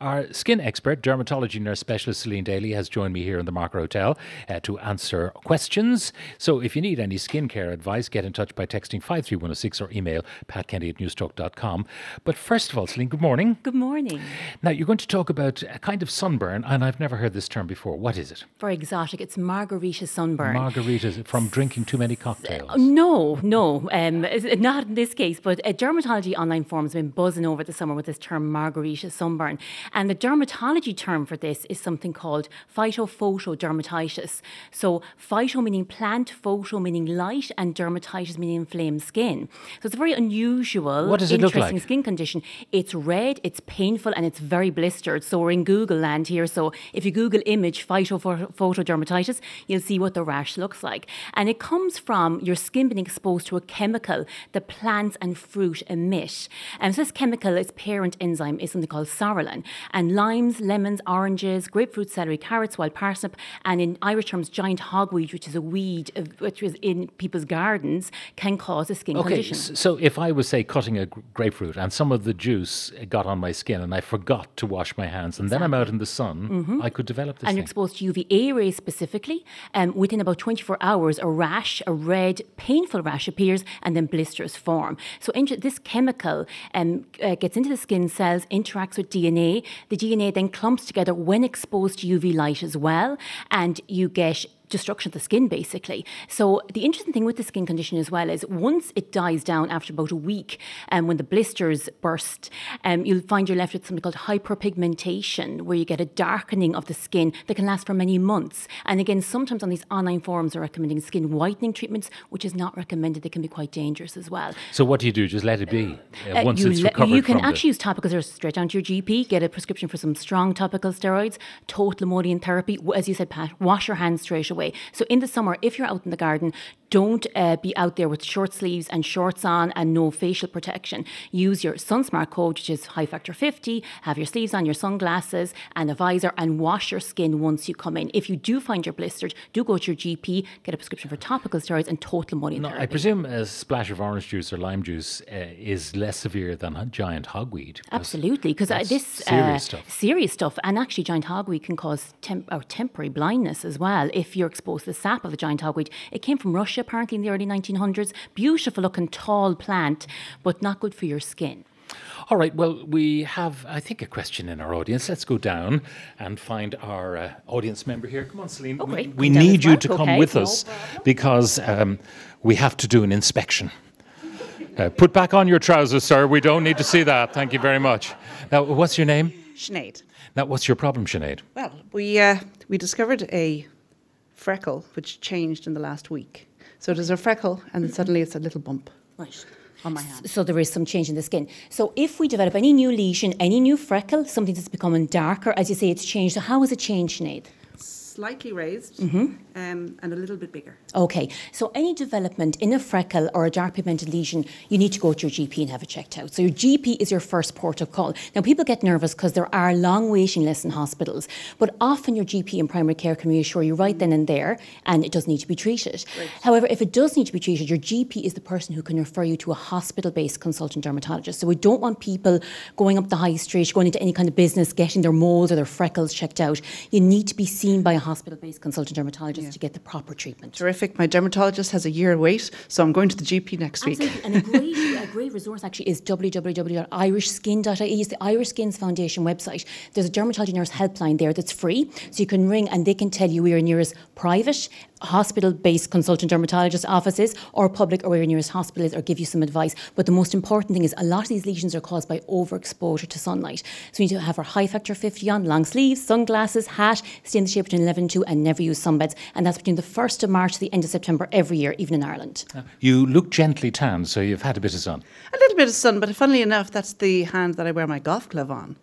Our skin expert, dermatology nurse specialist Celine Daly, has joined me here in the Marker Hotel uh, to answer questions. So if you need any skincare advice, get in touch by texting 53106 or email patkenny at newstalk.com. But first of all, Celine, good morning. Good morning. Now, you're going to talk about a kind of sunburn, and I've never heard this term before. What is it? For exotic, it's margarita sunburn. Margarita from drinking too many cocktails. No, no, um, not in this case, but a dermatology online forum has been buzzing over the summer with this term margarita sunburn. And the dermatology term for this is something called phytophotodermatitis. So, phyto meaning plant, photo meaning light, and dermatitis meaning inflamed skin. So, it's a very unusual, What does it look interesting like? skin condition. It's red, it's painful, and it's very blistered. So, we're in Google land here. So, if you Google image phytophotodermatitis, you'll see what the rash looks like. And it comes from your skin being exposed to a chemical that plants and fruit emit. And so this chemical, its parent enzyme, is something called psoralen. And limes, lemons, oranges, grapefruit, celery, carrots, wild parsnip, and in Irish terms, giant hogweed, which is a weed uh, which is in people's gardens, can cause a skin Okay, condition. so if I was, say, cutting a grapefruit and some of the juice got on my skin and I forgot to wash my hands and then I'm out in the sun, I could develop this Mm-hmm. and you're exposed to UVA rays specifically, um, within about 24 hours, a rash, a red, painful rash appears, and then blisters form. So inter- this chemical um, uh, gets into the skin cells, interacts with DNA. The DNA then clumps together when exposed to UV light as well, and you get destruction of the skin basically. So the interesting thing with the skin condition as well is once it dies down after about a week and when the blisters burst, um, you'll find you're left with something called hyperpigmentation where you get a darkening of the skin that can last for many months. And again, sometimes on these online forums are recommending skin whitening treatments, which is not recommended. They can be quite dangerous as well. So what do you do? Just let it be uh, Uh, once you, it's le- recovered you can actually use topicals or straight down to your GP, get a prescription for some strong topical steroids, total emollient therapy. As you said, Pat, wash your hands straight away. So in the summer, if you're out in the garden, don't uh, be out there with short sleeves and shorts on and no facial protection. Use your SunSmart code, which is high factor 50, have your sleeves on, your sunglasses and a visor, and wash your skin once you come in. If you do find you're blistered, do go to your GP, get a prescription for topical steroids and total money. the... therapy. I presume a splash of orange juice or lime juice uh, is less severe than a giant hogweed. Absolutely, because that's this serious uh, stuff. serious stuff, and actually, giant hogweed can cause temp- or temporary blindness as well if you're exposed to the sap of the giant hogweed. It came from Russia apparently in the early 1900s. Beautiful looking tall plant, but not good for your skin. All right, well, we have, I think, a question in our audience. Let's go down and find our uh, audience member here. Come on, Celine. Oh, great. We, we need you well. to come Okay, with no us because um, we have to do an inspection. Uh, put back on your trousers, sir. We don't need to see that. Thank you very much. Now, what's your name? Sinead. Now, what's your problem, Sinead? Well, we uh, we discovered a freckle which changed in the last week. So there's a freckle, and then suddenly it's a little bump Right. on my hand. So there is some change in the skin. So if we develop any new lesion, any new freckle, something that's becoming darker, as you say, it's changed. So how has it changed, Sinead? Slightly raised Mm-hmm. um, and a little bit bigger. Okay, so any development in a freckle or a dark pigmented lesion, you need to go to your GP and have it checked out. So your GP is your first port of call. Now people get nervous because there are long waiting lists in hospitals, but often your GP in primary care can reassure you right then and there, and it does need to be treated. However, if it does need to be treated, your GP is the person who can refer you to a hospital-based consultant dermatologist. So we don't want people going up the high street, going into any kind of business, getting their moles or their freckles checked out. You need to be seen by a hospital-based consultant dermatologist to get the proper treatment. Terrific. My dermatologist has a year wait, so I'm going to the GP next week. And a great, a great resource actually is www.irishskin.ie. It's the Irish Skins Foundation website. There's a dermatology nurse helpline there that's free. So you can ring and they can tell you where your nearest private, hospital based consultant dermatologist office is, or public, or where your nearest hospital is, or give you some advice. But the most important thing is a lot of these lesions are caused by overexposure to sunlight. So we need to have our high factor 50 on, long sleeves, sunglasses, hat, stay in the shade between 11 and 2, and never use sunbeds. And that's between the 1st of March to the end of September every year, even in Ireland. You look gently tanned, so you've had a bit of sun. A little bit of sun, but funnily enough, that's the hand that I wear my golf glove on.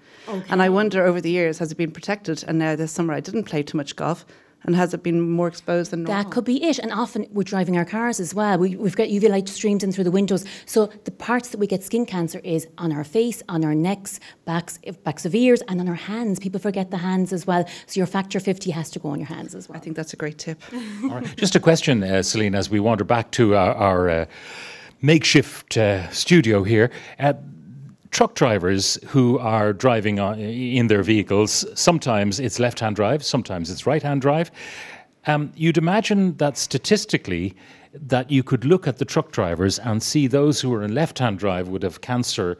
And I wonder over the years, has it been protected? And now this summer I didn't play too much golf. And has it been more exposed than normal? That could be it. And often we're driving our cars as well. We, we've got UV light streams in through the windows. So the parts that we get skin cancer is on our face, on our necks, backs, backs of ears, and on our hands. People forget the hands as well. So your factor 50 has to go on your hands as well. I think that's a great tip. All right. Just a question, uh, Celine, as we wander back to our, our uh, makeshift uh, studio here. Uh, truck drivers who are driving on, in their vehicles, sometimes it's left hand drive, sometimes it's right hand drive. Um, you'd imagine that statistically, that you could look at the truck drivers and see those who are in left hand drive would have cancer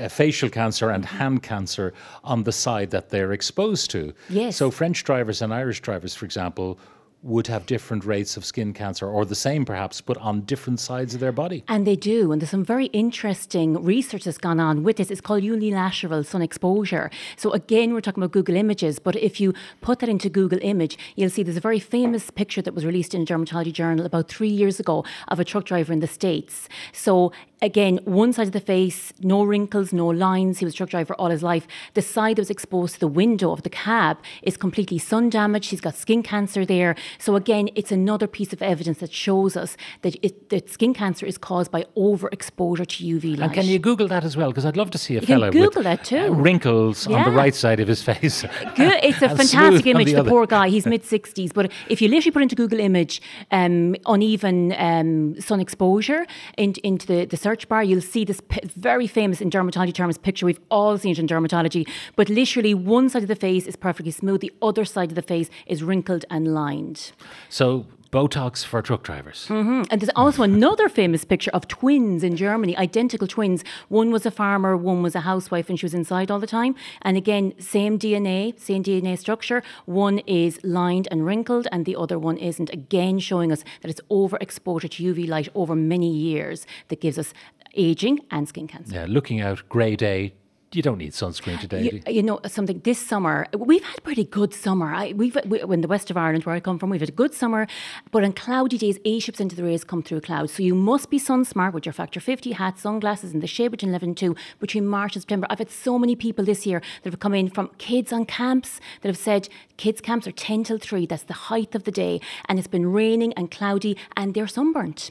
uh, facial cancer and hand cancer on the side that they're exposed to. Yes. So French drivers and Irish drivers, for example, would have different rates of skin cancer, or the same perhaps, but on different sides of their body. And they do. And there's some very interesting research that's gone on with this. It's called unilateral sun exposure. So, again, we're talking about Google Images, but if you put that into Google Image, you'll see there's a very famous picture that was released in a dermatology journal about three years ago of a truck driver in the States. So, again, one side of the face, no wrinkles, no lines. He was a truck driver all his life. The side that was exposed to the window of the cab is completely sun damaged. He's got skin cancer there. So again, it's another piece of evidence that shows us that, it, that skin cancer is caused by overexposure to UV light. And can you Google that as well? Because I'd love to see a You fella can Google with that too. uh, wrinkles on the right side of his face. Good. It's a fantastic image. the The, poor guy, he's mid 60s. But if you literally put into Google image um, uneven um, sun exposure in, into the, the search bar, you'll see this p- very famous in dermatology terms picture. We've all seen it in dermatology. But literally, one side of the face is perfectly smooth, the other side of the face is wrinkled and lined. So Botox for truck drivers. Mm-hmm. And there's also another famous picture of twins in Germany, identical twins. One was a farmer, one was a housewife, and she was inside all the time. And again, same DNA, same DNA structure. One is lined and wrinkled, and the other one isn't. Again, showing us that it's overexposure to UV light over many years that gives us aging and skin cancer. Yeah, looking out, grey day. You don't need sunscreen today. do You, you? you know something. This summer, we've had pretty good summer. I, we've we, in the west of Ireland, where I come from, we've had a good summer. But on cloudy days, A ships into the rays come through clouds. So you must be sun smart with your factor fifty hat, sunglasses, and the shade between eleven and two between March and September. I've had so many people this year that have come in from kids on camps that have said kids camps are ten till three. That's the height of the day, and it's been raining and cloudy, and they're sunburnt.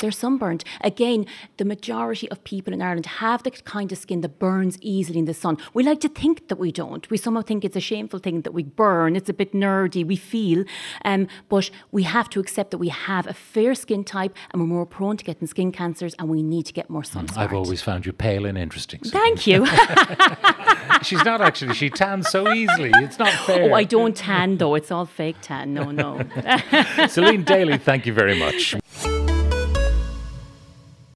They're sunburnt. Again, the majority of people in Ireland have the kind of skin that burns easily in the sun. We like to think that we don't. We somehow think it's a shameful thing that we burn. It's a bit nerdy, we feel. Um, but we have to accept that we have a fair skin type and we're more prone to getting skin cancers and we need to get more sun. I've always found you pale and interesting. Celine. Thank you. She's not actually. She tans so easily. It's not fair. oh, I don't tan though. It's all fake tan. No, no. Celine Daly, thank you very much.